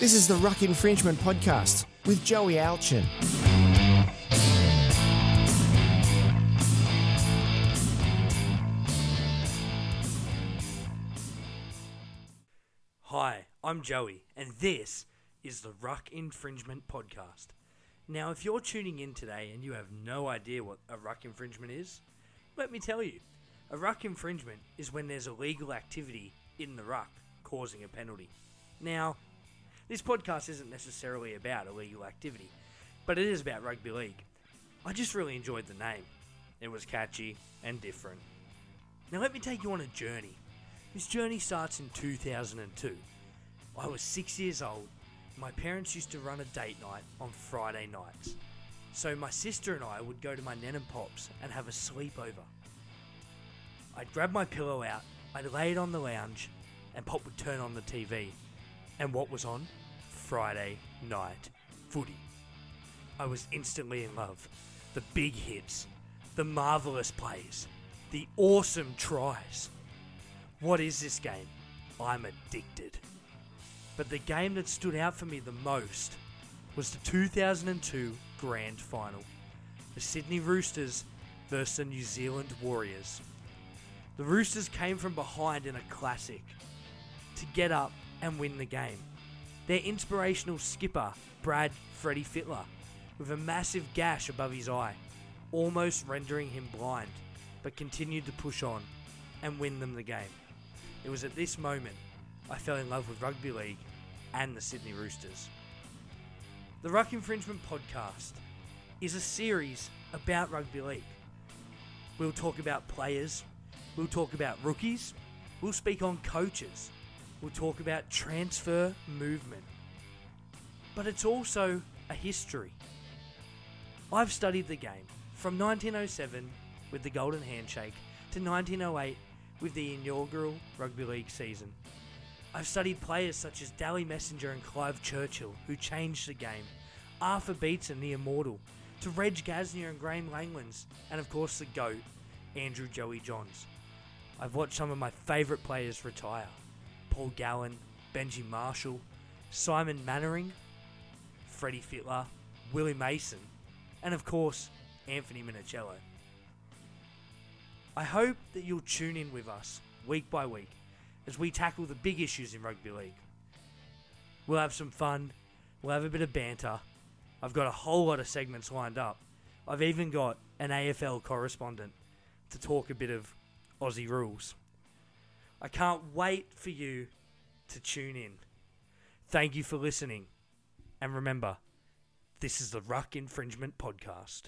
This is the Ruck Infringement Podcast with Joey Alchin. Hi, I'm Joey, and this is the Ruck Infringement Podcast. Now, if you're tuning in today and you have no idea what a ruck infringement is, let me tell you. A ruck infringement is when there's illegal activity in the ruck causing a penalty. Now, this podcast isn't necessarily about illegal activity, but it is about rugby league. I just really enjoyed the name. It was catchy and different. Now, let me take you on a journey. This journey starts in 2002. I was six years old. My parents used to run a date night on Friday nights. So my sister and I would go to my nan and pops and have a sleepover. I'd grab my pillow out, I'd lay it on the lounge, and Pop would turn on the TV. And what was on? Friday night footy. I was instantly in love. The big hits, the marvellous plays, the awesome tries. What is this game? I'm addicted. But the game that stood out for me the most was the 2002 Grand Final. The Sydney Roosters versus the New Zealand Warriors. The Roosters came from behind in a classic to get up and win the game. Their inspirational skipper, Brad Freddie Fittler, with a massive gash above his eye, almost rendering him blind, but continued to push on and win them the game. It was at this moment I fell in love with rugby league and the Sydney Roosters. The Ruck Infringement Podcast is a series about rugby league. We'll talk about players, we'll talk about rookies, we'll speak on coaches, we'll talk about transfer movement. But it's also a history. I've studied the game from 1907 with the Golden Handshake to 1908 with the inaugural Rugby League season. I've studied players such as Dally Messenger and Clive Churchill, who changed the game, Arthur Beetson, the immortal, to Reg Gasnier and Graham Langlands, and of course the GOAT, Andrew Joey Johns. I've watched some of my favourite players retire Paul Gallen, Benji Marshall, Simon Mannering, Freddie Fittler, Willie Mason, and of course, Anthony Minichiello. I hope that you'll tune in with us week by week as we tackle the big issues in rugby league. We'll have some fun, we'll have a bit of banter. I've got a whole lot of segments lined up. I've even got an AFL correspondent to talk a bit of Aussie rules. I can't wait for you to tune in. Thank you for listening. And remember, this is the Ruck Infringement Podcast.